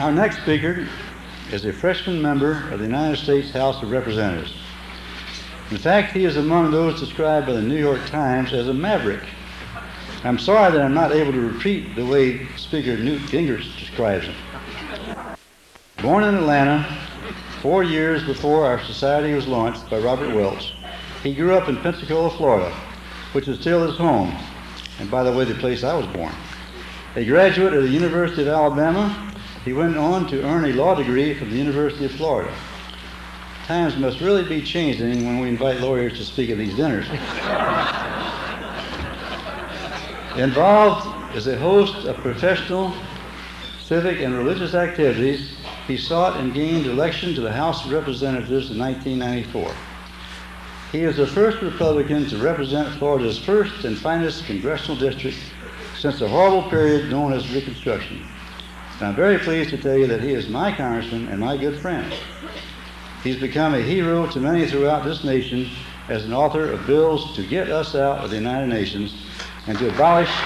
Our next speaker is a freshman member of the United States House of Representatives. In fact, he is among those described by the New York Times as a maverick. I'm sorry that I'm not able to repeat the way Speaker Newt Gingrich describes him. Born in Atlanta, four years before our society was launched by Robert Welch, he grew up in Pensacola, Florida, which is still his home, and by the way, the place I was born. A graduate of the University of Alabama, he went on to earn a law degree from the University of Florida. Times must really be changing when we invite lawyers to speak at these dinners. Involved as a host of professional, civic, and religious activities, he sought and gained election to the House of Representatives in 1994. He is the first Republican to represent Florida's first and finest congressional district since the horrible period known as Reconstruction. And I'm very pleased to tell you that he is my congressman and my good friend. He's become a hero to many throughout this nation as an author of bills to get us out of the United Nations and to abolish.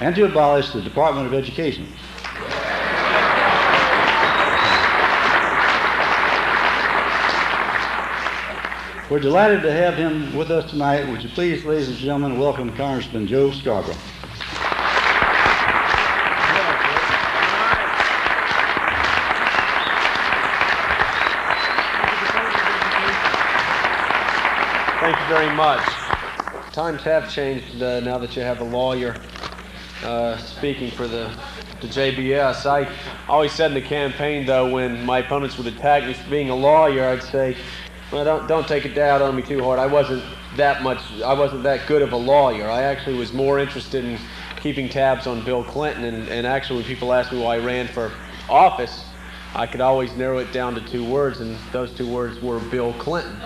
and to abolish the Department of Education. We're delighted to have him with us tonight. Would you please, ladies and gentlemen, welcome Congressman Joe Scarborough. Thank you very much. Times have changed uh, now that you have a lawyer uh, speaking for the, the JBS. I always said in the campaign, though, when my opponents would attack me for being a lawyer, I'd say, well, don't, don't take it down on me too hard. I wasn't that much, I wasn't that good of a lawyer. I actually was more interested in keeping tabs on Bill Clinton, and, and actually when people ask me why I ran for office, I could always narrow it down to two words, and those two words were Bill Clinton.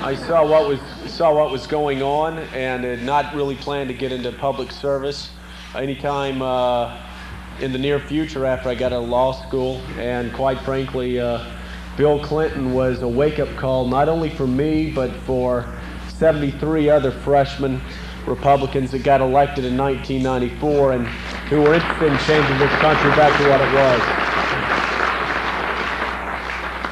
I saw what was saw what was going on, and had not really planned to get into public service anytime uh, in the near future after I got out of law school. And quite frankly, uh, Bill Clinton was a wake-up call not only for me but for 73 other freshmen Republicans that got elected in 1994 and who were interested in changing this country back to what it was.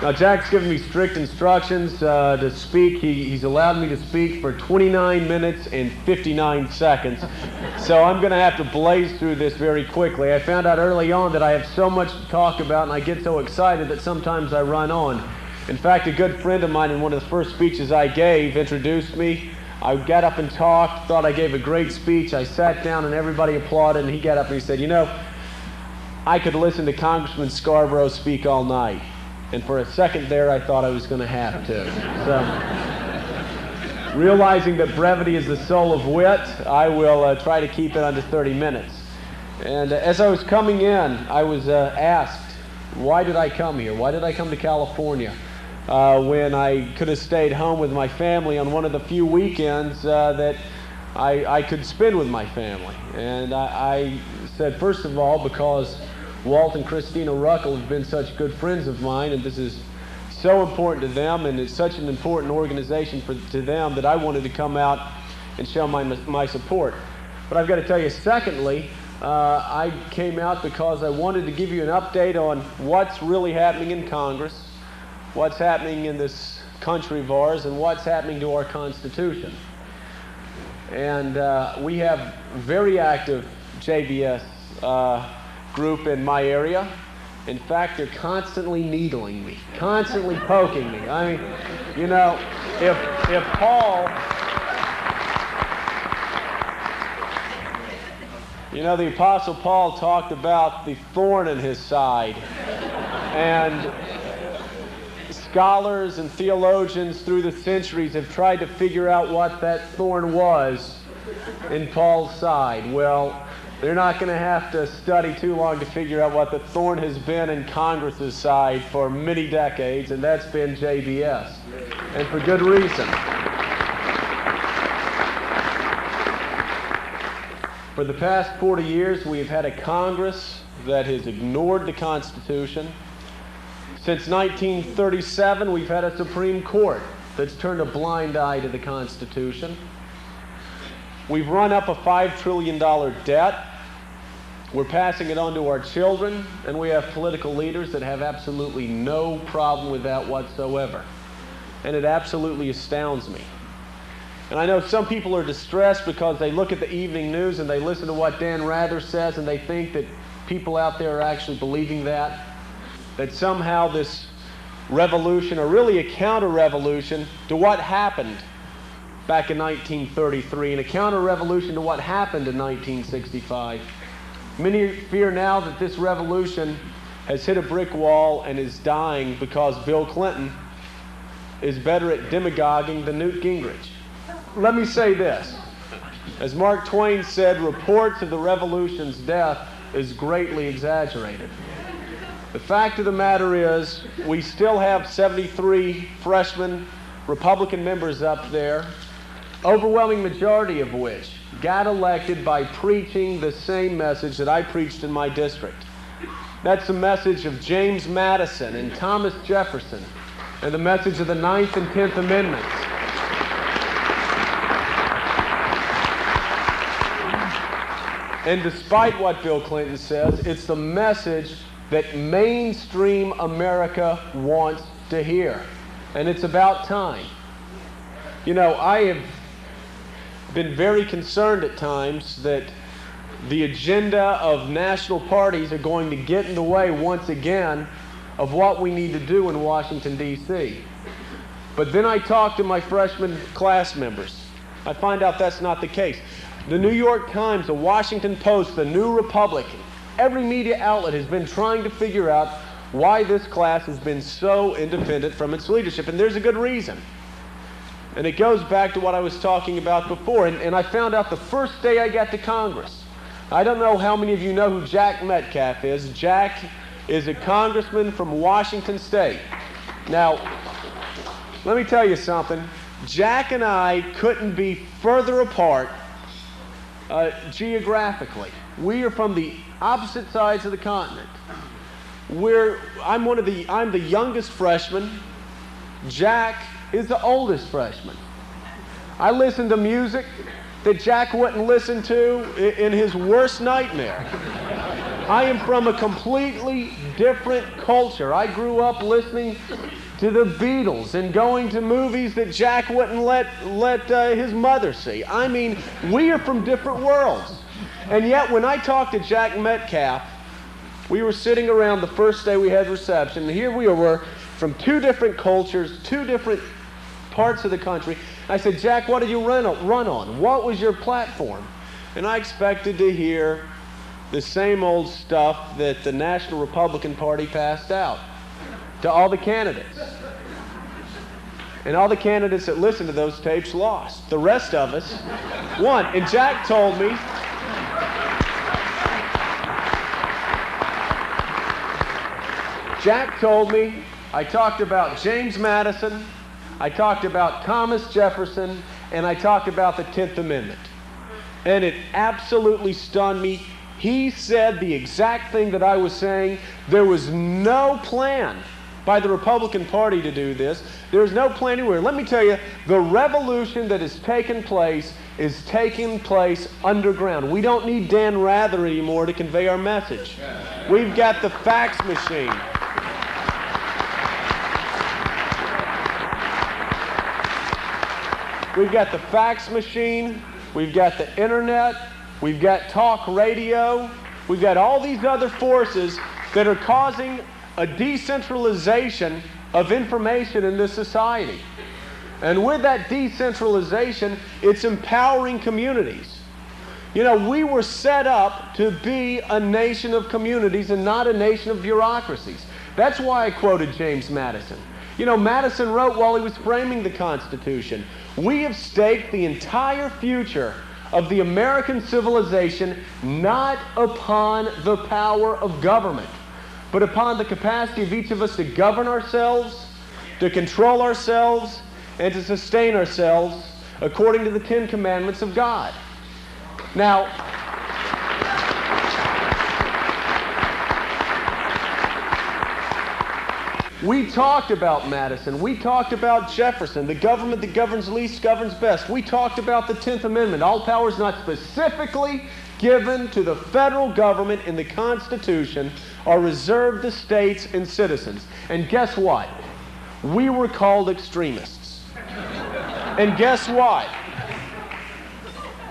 Now, Jack's given me strict instructions uh, to speak. He, he's allowed me to speak for 29 minutes and 59 seconds. So I'm going to have to blaze through this very quickly. I found out early on that I have so much to talk about and I get so excited that sometimes I run on. In fact, a good friend of mine in one of the first speeches I gave introduced me. I got up and talked, thought I gave a great speech. I sat down and everybody applauded, and he got up and he said, You know, I could listen to Congressman Scarborough speak all night. And for a second there, I thought I was going to have to. So, realizing that brevity is the soul of wit, I will uh, try to keep it under 30 minutes. And uh, as I was coming in, I was uh, asked, why did I come here? Why did I come to California? Uh, when I could have stayed home with my family on one of the few weekends uh, that I, I, could spend with my family. And I, I said, first of all, because Walt and Christina Ruckel have been such good friends of mine, and this is so important to them, and it's such an important organization for, to them that I wanted to come out and show my, my support. But I've got to tell you, secondly, uh, I came out because I wanted to give you an update on what's really happening in Congress, what's happening in this country of ours, and what's happening to our Constitution. And uh, we have very active JBS uh, group in my area. In fact, they're constantly needling me, constantly poking me. I mean, you know, if, if Paul, you know, the Apostle Paul talked about the thorn in his side. And scholars and theologians through the centuries have tried to figure out what that thorn was in Paul's side. Well, they're not going to have to study too long to figure out what the thorn has been in Congress's side for many decades, and that's been JBS. And for good reason. For the past 40 years, we've had a Congress that has ignored the Constitution. Since 1937, we've had a Supreme Court that's turned a blind eye to the Constitution. We've run up a $5 trillion debt. We're passing it on to our children, and we have political leaders that have absolutely no problem with that whatsoever. And it absolutely astounds me. And I know some people are distressed because they look at the evening news and they listen to what Dan Rather says and they think that people out there are actually believing that. That somehow this revolution, or really a counter revolution to what happened back in 1933 and a counter revolution to what happened in 1965. Many fear now that this revolution has hit a brick wall and is dying because Bill Clinton is better at demagoguing than Newt Gingrich. Let me say this. As Mark Twain said, reports of the revolution's death is greatly exaggerated. The fact of the matter is, we still have 73 freshman Republican members up there, overwhelming majority of which got elected by preaching the same message that I preached in my district. That's the message of James Madison and Thomas Jefferson, and the message of the Ninth and Tenth Amendments. And despite what Bill Clinton says, it's the message that mainstream America wants to hear. And it's about time. You know, I have been very concerned at times that the agenda of national parties are going to get in the way once again of what we need to do in Washington, D.C. But then I talk to my freshman class members. I find out that's not the case. The New York Times, the Washington Post, the New Republic, every media outlet has been trying to figure out why this class has been so independent from its leadership. And there's a good reason. And it goes back to what I was talking about before. And, and I found out the first day I got to Congress. I don't know how many of you know who Jack Metcalf is. Jack is a congressman from Washington State. Now, let me tell you something. Jack and I couldn't be further apart uh, geographically. We are from the opposite sides of the continent. We're, I'm one of the, I'm the youngest freshman. Jack is the oldest freshman. I listen to music that Jack wouldn't listen to in his worst nightmare. I am from a completely different culture. I grew up listening to the Beatles and going to movies that Jack wouldn't let, let uh, his mother see. I mean, we are from different worlds. And yet, when I talked to Jack Metcalf, we were sitting around the first day we had reception, and here we were from two different cultures, two different parts of the country. I said, Jack, what did you run on? Run on? What was your platform? And I expected to hear the same old stuff that the National Republican Party passed out to all the candidates. And all the candidates that listened to those tapes lost. The rest of us won. And Jack told me Jack told me I talked about James Madison, I talked about Thomas Jefferson, and I talked about the 10th Amendment. And it absolutely stunned me. He said the exact thing that I was saying. There was no plan by the Republican Party to do this. There's no plan anywhere. Let me tell you, the revolution that has taken place is taking place underground. We don't need Dan Rather anymore to convey our message. We've got the fax machine. We've got the fax machine. We've got the internet. We've got talk radio. We've got all these other forces that are causing a decentralization of information in this society. And with that decentralization, it's empowering communities. You know, we were set up to be a nation of communities and not a nation of bureaucracies. That's why I quoted James Madison. You know, Madison wrote while he was framing the Constitution we have staked the entire future of the American civilization not upon the power of government, but upon the capacity of each of us to govern ourselves, to control ourselves, and to sustain ourselves according to the Ten Commandments of God. Now, We talked about Madison. We talked about Jefferson. The government that governs least governs best. We talked about the 10th Amendment. All powers not specifically given to the federal government in the Constitution are reserved to states and citizens. And guess what? We were called extremists. and guess what?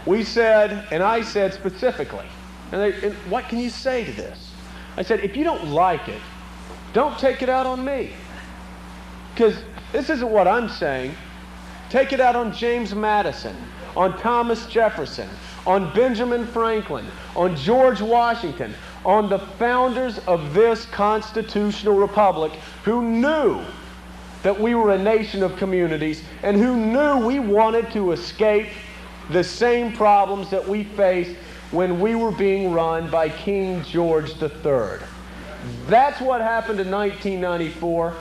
We said, and I said specifically, and, they, and what can you say to this? I said, if you don't like it, don't take it out on me. Because this isn't what I'm saying. Take it out on James Madison, on Thomas Jefferson, on Benjamin Franklin, on George Washington, on the founders of this constitutional republic who knew that we were a nation of communities and who knew we wanted to escape the same problems that we faced when we were being run by King George III. That's what happened in 1994.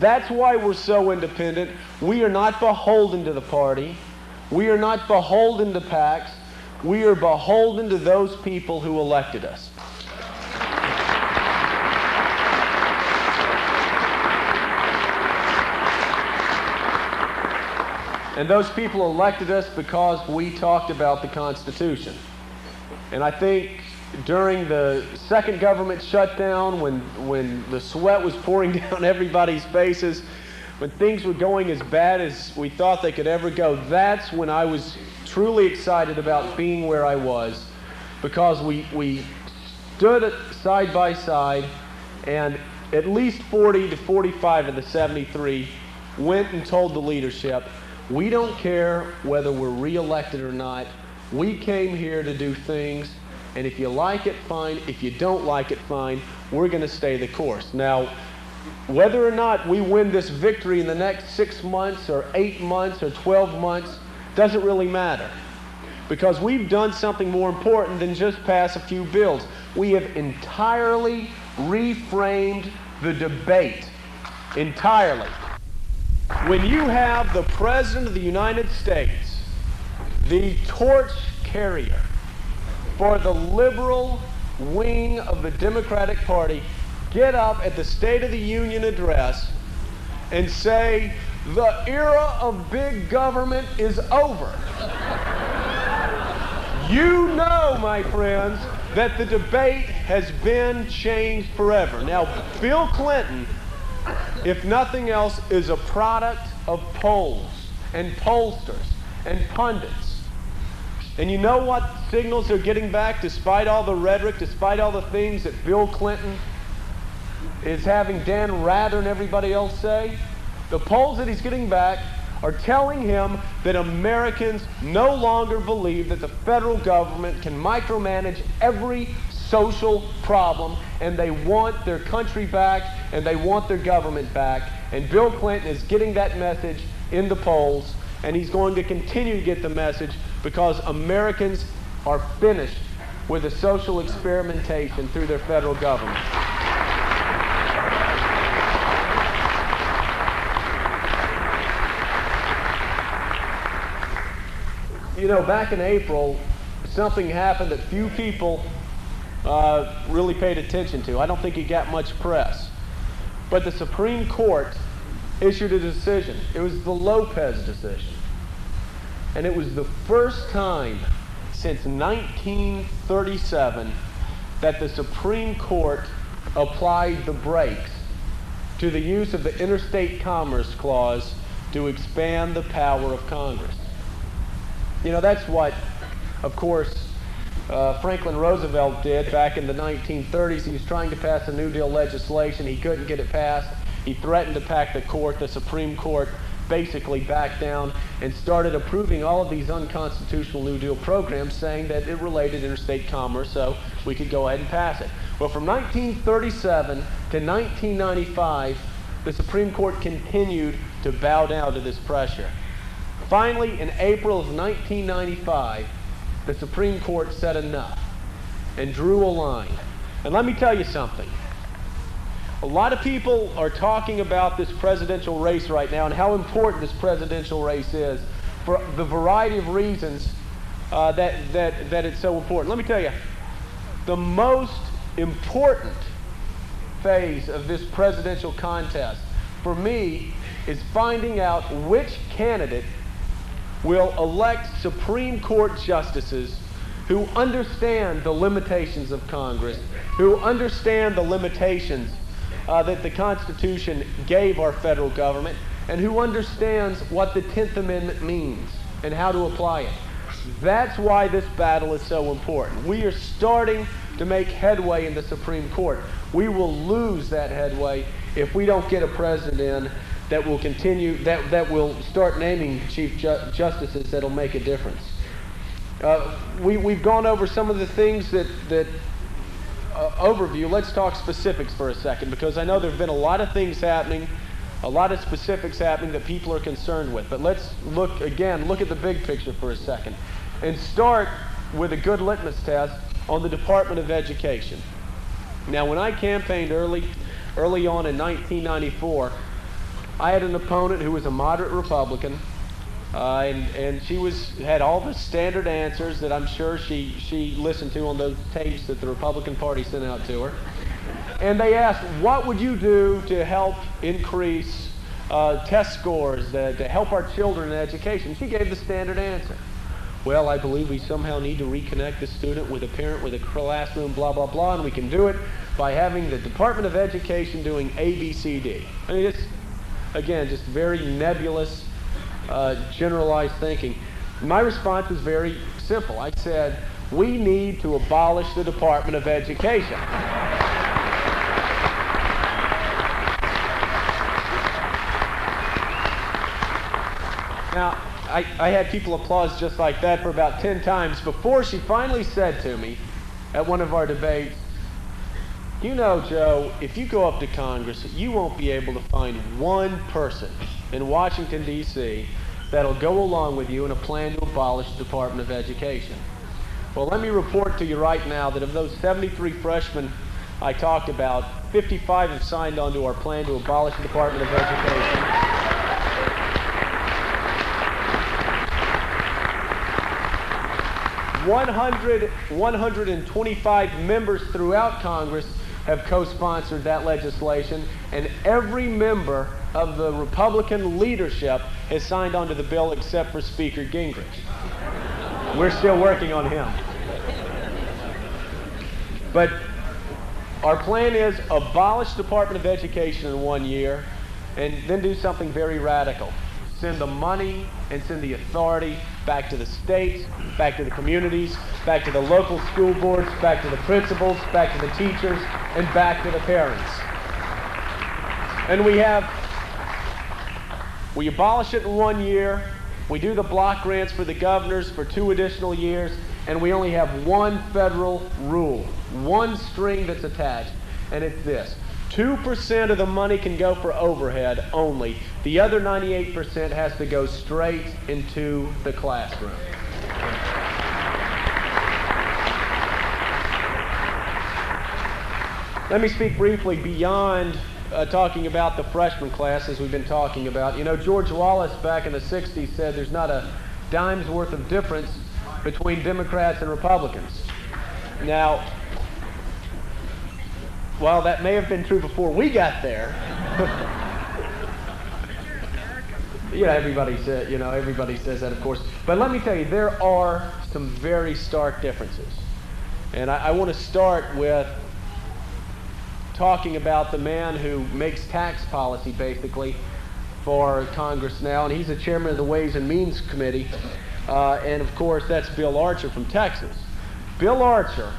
That's why we're so independent. We are not beholden to the party. We are not beholden to PACs. We are beholden to those people who elected us. And those people elected us because we talked about the Constitution. And I think during the second government shutdown, when, when the sweat was pouring down everybody's faces, when things were going as bad as we thought they could ever go, that's when I was truly excited about being where I was because we, we stood side by side and at least 40 to 45 of the 73 went and told the leadership, we don't care whether we're reelected or not. We came here to do things and if you like it, fine. If you don't like it, fine. We're going to stay the course. Now, whether or not we win this victory in the next six months or eight months or 12 months doesn't really matter. Because we've done something more important than just pass a few bills. We have entirely reframed the debate. Entirely. When you have the President of the United States, the torch carrier, for the liberal wing of the Democratic Party get up at the State of the Union address and say, the era of big government is over. you know, my friends, that the debate has been changed forever. Now, Bill Clinton, if nothing else, is a product of polls and pollsters and pundits. And you know what signals they're getting back despite all the rhetoric, despite all the things that Bill Clinton is having Dan Rather and everybody else say? The polls that he's getting back are telling him that Americans no longer believe that the federal government can micromanage every social problem and they want their country back and they want their government back. And Bill Clinton is getting that message in the polls and he's going to continue to get the message because Americans are finished with the social experimentation through their federal government. You know, back in April, something happened that few people uh, really paid attention to. I don't think it got much press. But the Supreme Court issued a decision. It was the Lopez decision. And it was the first time since 1937 that the Supreme Court applied the brakes to the use of the Interstate Commerce Clause to expand the power of Congress. You know, that's what, of course, uh, Franklin Roosevelt did back in the 1930s. He was trying to pass a New Deal legislation. He couldn't get it passed. He threatened to pack the court, the Supreme Court basically backed down and started approving all of these unconstitutional New Deal programs saying that it related interstate commerce, so we could go ahead and pass it. Well, from 1937 to 1995, the Supreme Court continued to bow down to this pressure. Finally, in April of 1995, the Supreme Court said enough and drew a line. And let me tell you something. A lot of people are talking about this presidential race right now and how important this presidential race is for the variety of reasons uh, that, that, that it's so important. Let me tell you, the most important phase of this presidential contest for me is finding out which candidate will elect Supreme Court justices who understand the limitations of Congress, who understand the limitations uh, that the Constitution gave our federal government, and who understands what the 10th Amendment means and how to apply it. That's why this battle is so important. We are starting to make headway in the Supreme Court. We will lose that headway if we don't get a president in that will continue, that, that will start naming chief ju- justices that'll make a difference. Uh, we, we've gone over some of the things that, that uh, overview. Let's talk specifics for a second because I know there have been a lot of things happening, a lot of specifics happening that people are concerned with. But let's look again, look at the big picture for a second and start with a good litmus test on the Department of Education. Now, when I campaigned early, early on in 1994, I had an opponent who was a moderate Republican, uh, and, and she was had all the standard answers that I'm sure she, she listened to on those tapes that the Republican Party sent out to her. And they asked, what would you do to help increase uh, test scores, to, to help our children in education? She gave the standard answer. Well, I believe we somehow need to reconnect the student with a parent, with a classroom, blah, blah, blah, and we can do it by having the Department of Education doing A, B, C, D. I mean, it's, again, just very nebulous, uh, generalized thinking. My response was very simple. I said, we need to abolish the Department of Education. Now, I, I had people applause just like that for about 10 times before she finally said to me at one of our debates, you know, Joe, if you go up to Congress, you won't be able to find one person in Washington, D.C. that'll go along with you in a plan to abolish the Department of Education. Well, let me report to you right now that of those 73 freshmen I talked about, 55 have signed on to our plan to abolish the Department of Education. 100, 125 members throughout Congress have co-sponsored that legislation, and every member of the Republican leadership has signed on to the bill except for Speaker Gingrich. We're still working on him. But our plan is abolish the Department of Education in one year, and then do something very radical. Send the money and send the authority back to the states, back to the communities, back to the local school boards, back to the principals, back to the teachers, and back to the parents. And we have, we abolish it in one year, we do the block grants for the governors for two additional years, and we only have one federal rule, one string that's attached, and it's this. 2% of the money can go for overhead only. The other 98% has to go straight into the classroom. Let me speak briefly beyond uh, talking about the freshman class as we've been talking about. You know, George Wallace back in the 60s said there's not a dime's worth of difference between Democrats and Republicans. Now, while that may have been true before we got there, yeah, everybody said, you know, everybody says that, of course. But let me tell you, there are some very stark differences. And I, I want to start with talking about the man who makes tax policy, basically, for Congress now. And he's the chairman of the Ways and Means Committee. Uh, and, of course, that's Bill Archer from Texas. Bill Archer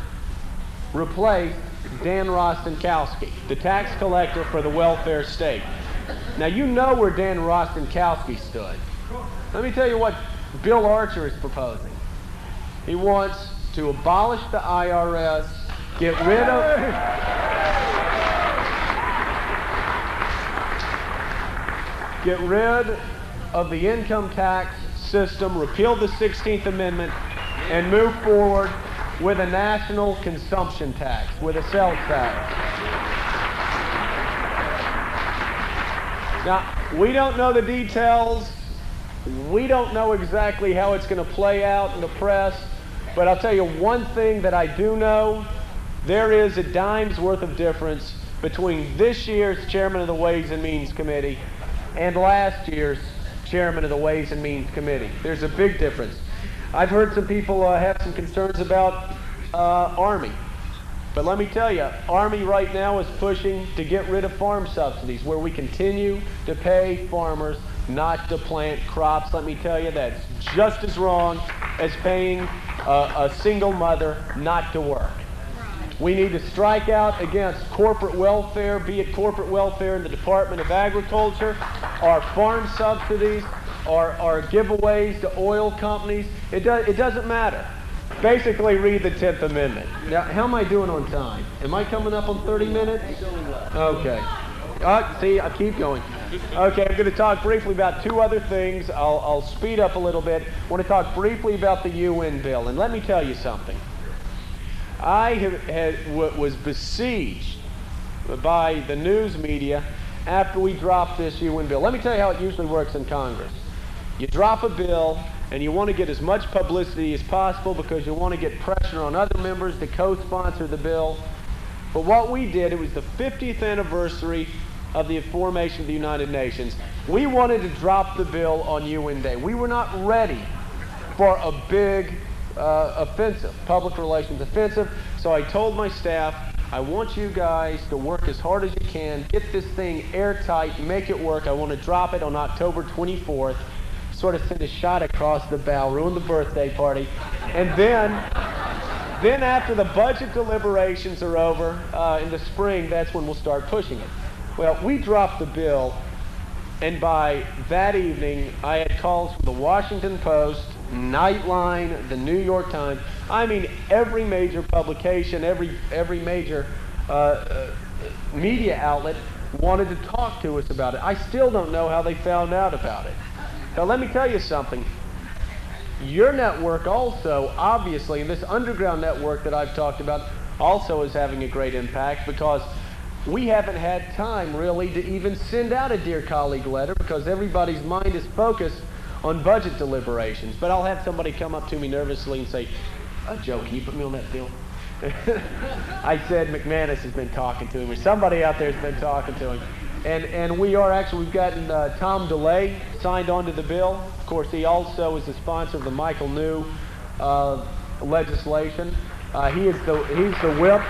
replaced Dan Rostenkowski, the tax collector for the welfare state. Now, you know where Dan Rostenkowski stood. Let me tell you what Bill Archer is proposing. He wants to abolish the IRS, get rid of. Get rid of the income tax system, repeal the 16th Amendment, and move forward with a national consumption tax, with a sales tax. Now, we don't know the details. We don't know exactly how it's going to play out in the press, but I'll tell you one thing that I do know. There is a dime's worth of difference between this year's chairman of the Ways and Means Committee and last year's chairman of the Ways and Means Committee. There's a big difference. I've heard some people uh, have some concerns about uh, Armey. But let me tell you, Armey right now is pushing to get rid of farm subsidies where we continue to pay farmers not to plant crops. Let me tell you, that's just as wrong as paying a, a single mother not to work. We need to strike out against corporate welfare, be it corporate welfare in the Department of Agriculture, our farm subsidies, our, our giveaways to oil companies. It, do, it doesn't matter. Basically, read the 10th Amendment. Now, how am I doing on time? Am I coming up on 30 minutes? Okay. Uh, see, I keep going. Okay, I'm going to talk briefly about two other things. I'll, I'll speed up a little bit. I want to talk briefly about the UN bill. And let me tell you something. I had, was besieged by the news media after we dropped this UN bill. Let me tell you how it usually works in Congress. You drop a bill, and you want to get as much publicity as possible because you want to get pressure on other members to co-sponsor the bill. But what we did, it was the 50th anniversary of the formation of the United Nations. We wanted to drop the bill on UN Day. We were not ready for a big uh, offensive, public relations offensive. So I told my staff, I want you guys to work as hard as you can, get this thing airtight, make it work. I want to drop it on October 24th sort of send a shot across the bow, ruin the birthday party, and then, then after the budget deliberations are over uh, in the spring, that's when we'll start pushing it. Well, we dropped the bill, and by that evening, I had calls from the Washington Post, Nightline, the New York Times. I mean, every major publication, every every major uh, uh, media outlet wanted to talk to us about it. I still don't know how they found out about it. Now, let me tell you something. Your network also, obviously, this underground network that I've talked about, also is having a great impact because we haven't had time really to even send out a Dear Colleague letter because everybody's mind is focused on budget deliberations. But I'll have somebody come up to me nervously and say, oh, Joe, can you put me on that bill? I said McManus has been talking to him, or somebody out there has been talking to him. And, and we are actually, we've gotten uh, Tom DeLay signed onto the bill. Of course, he also is the sponsor of the Michael New uh, legislation. Uh, he is the, he's the whip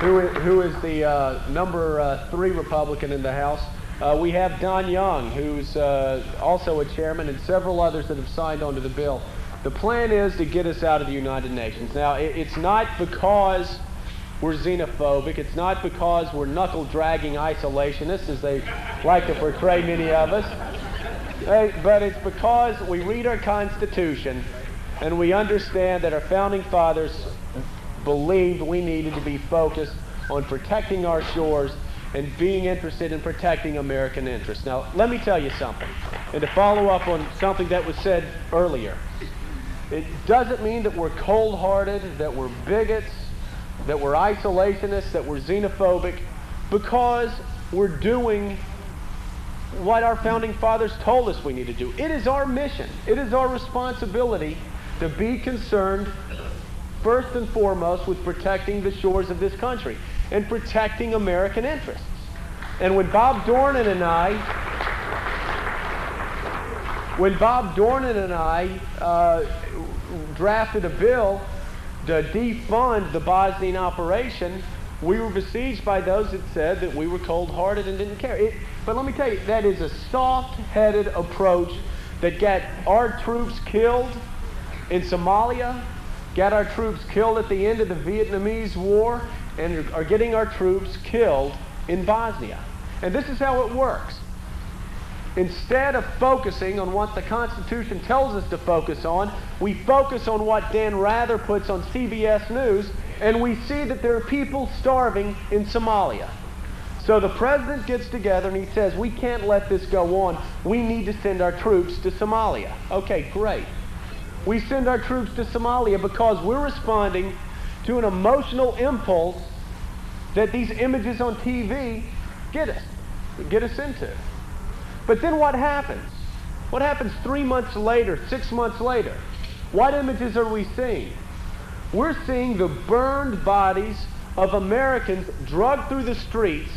who is, who is the uh, number uh, three Republican in the House. Uh, we have Don Young, who's also a chairman, and several others that have signed onto the bill. The plan is to get us out of the United Nations. Now, it, it's not because we're xenophobic. It's not because we're knuckle dragging isolationists, as they like to portray many of us. But it's because we read our Constitution and we understand that our founding fathers believed we needed to be focused on protecting our shores and being interested in protecting American interests. Now, let me tell you something, and to follow up on something that was said earlier. It doesn't mean that we're cold hearted, that we're bigots, that we're isolationists, that we're xenophobic, because we're doing what our founding fathers told us we need to do. It is our mission, it is our responsibility to be concerned first and foremost with protecting the shores of this country and protecting American interests. And when Bob Dornan and I, when Bob Dornan and I uh, drafted a bill to defund the Bosnian operation, we were besieged by those that said that we were cold-hearted and didn't care. It, but let me tell you, that is a soft-headed approach that got our troops killed in Somalia, got our troops killed at the end of the Vietnamese War, and are getting our troops killed in Bosnia. And this is how it works. Instead of focusing on what the Constitution tells us to focus on, we focus on what Dan Rather puts on CBS News, and we see that there are people starving in Somalia. So the president gets together and he says, We can't let this go on. We need to send our troops to Somalia. Okay, great. We send our troops to Somalia because we're responding to an emotional impulse that these images on TV get us, get us into. But then what happens? What happens three months later, six months later? What images are we seeing? we're seeing the burned bodies of Americans drugged through the streets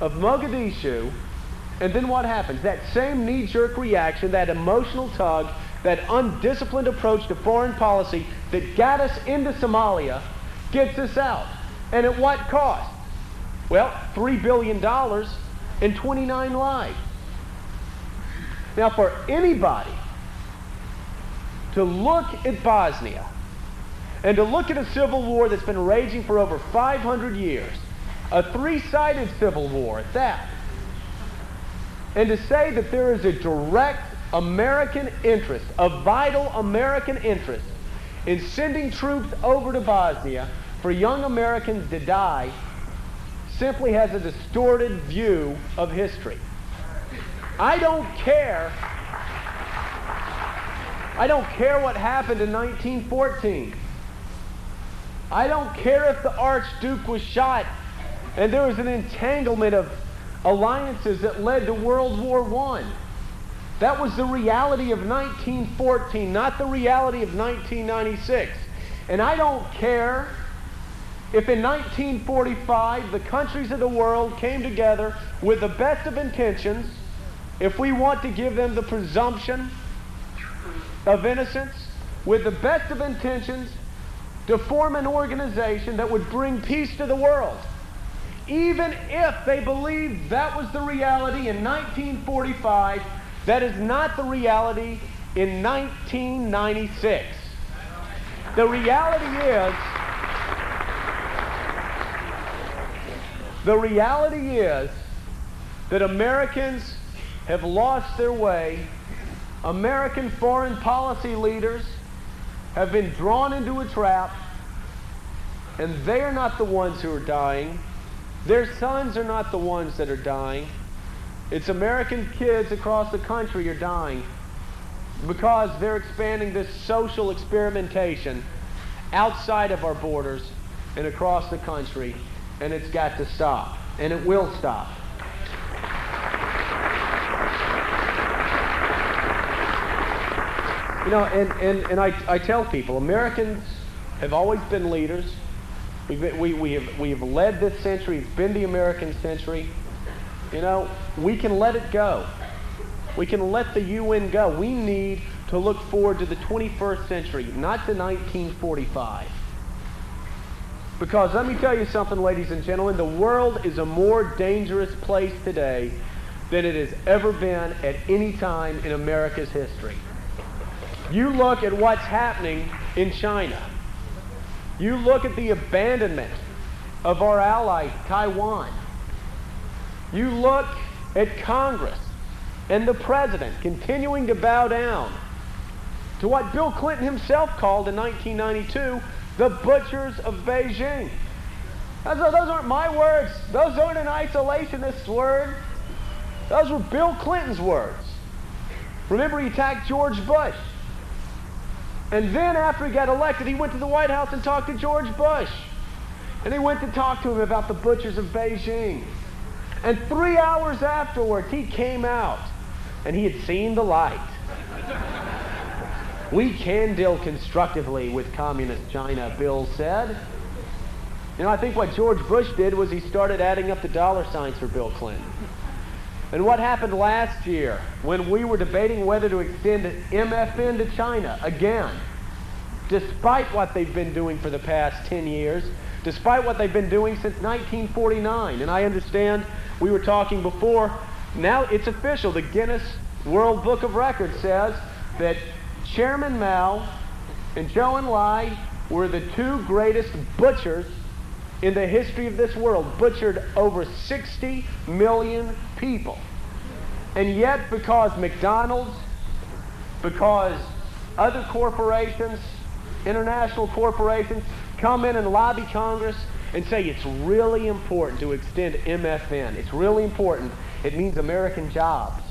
of Mogadishu. And then what happens? That same knee jerk reaction, that emotional tug, that undisciplined approach to foreign policy that got us into Somalia gets us out. And at what cost? Well, $3 billion and 29 lives. Now, for anybody to look at Bosnia and to look at a civil war that's been raging for over 500 years, a three sided civil war at that, and to say that there is a direct American interest, a vital American interest, in sending troops over to Bosnia for young Americans to die simply has a distorted view of history. I don't care. I don't care what happened in 1914. I don't care if the Archduke was shot and there was an entanglement of alliances that led to World War I. That was the reality of 1914, not the reality of 1996. And I don't care if in 1945 the countries of the world came together with the best of intentions, if we want to give them the presumption of innocence, with the best of intentions, to form an organization that would bring peace to the world. Even if they believed that was the reality in 1945, that is not the reality in 1996. The reality is, the reality is that Americans have lost their way. American foreign policy leaders have been drawn into a trap, and they are not the ones who are dying. Their sons are not the ones that are dying. It's American kids across the country are dying because they're expanding this social experimentation outside of our borders and across the country, and it's got to stop, and it will stop. You know, and, and, and I, I tell people, Americans have always been leaders. We've been, we, we, have, we have led this century. It's been the American century. You know, we can let it go. We can let the UN go. We need to look forward to the 21st century, not to 1945. Because let me tell you something, ladies and gentlemen, the world is a more dangerous place today than it has ever been at any time in America's history. You look at what's happening in China. You look at the abandonment of our ally, Taiwan. You look at Congress and the president continuing to bow down to what Bill Clinton himself called in 1992 the butchers of Beijing. Those, aren't my words. Those aren't an isolationist's word. Those were Bill Clinton's words. Remember, he attacked George Bush. And then after he got elected, he went to the White House and talked to George Bush. And he went to talk to him about the butchers of Beijing. And three hours afterwards, he came out and he had seen the light. we can deal constructively with communist China, Bill said. You know, I think what George Bush did was he started adding up the dollar signs for Bill Clinton. And what happened last year when we were debating whether to extend MFN to China again, despite what they've been doing for the past 10 years, despite what they've been doing since 1949. And I understand we were talking before, now it's official. The Guinness World Book of Records says that Chairman Mao and Zhou Enlai were the two greatest butchers in the history of this world, butchered over 60 million people. And yet, because McDonald's, because other corporations, international corporations, come in and lobby Congress and say it's really important to extend MFN. It's really important. It means American jobs.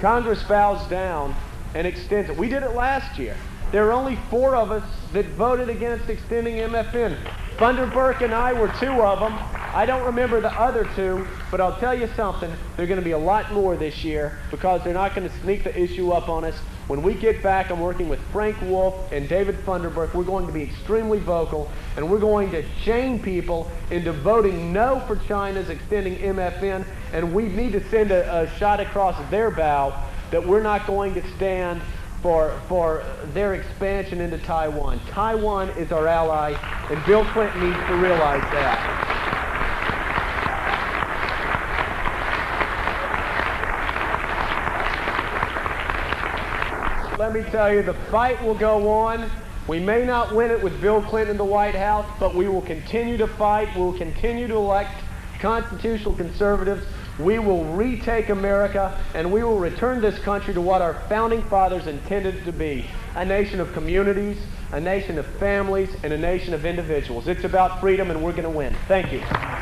Congress bows down and extends it. We did it last year. There were only four of us that voted against extending MFN. Funderburk and I were two of them. I don't remember the other two, but I'll tell you something. There are going to be a lot more this year because they're not going to sneak the issue up on us When we get back, I'm working with Frank Wolf and David Funderburk. We're going to be extremely vocal, and we're going to shame people into voting no for China's extending MFN, and we need to send a, a shot across their bow that we're not going to stand for, for their expansion into Taiwan. Taiwan is our ally, and Bill Clinton needs to realize that. Let me tell you, the fight will go on. We may not win it with Bill Clinton in the White House, but we will continue to fight. We will continue to elect constitutional conservatives. We will retake America, and we will return this country to what our founding fathers intended to be a nation of communities, a nation of families, and a nation of individuals. It's about freedom, and we're going to win. Thank you.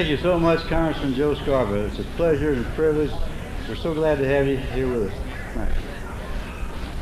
Thank you so much, Congressman Joe Scarborough. It's a pleasure and a privilege. We're so glad to have you here with us. Thank you.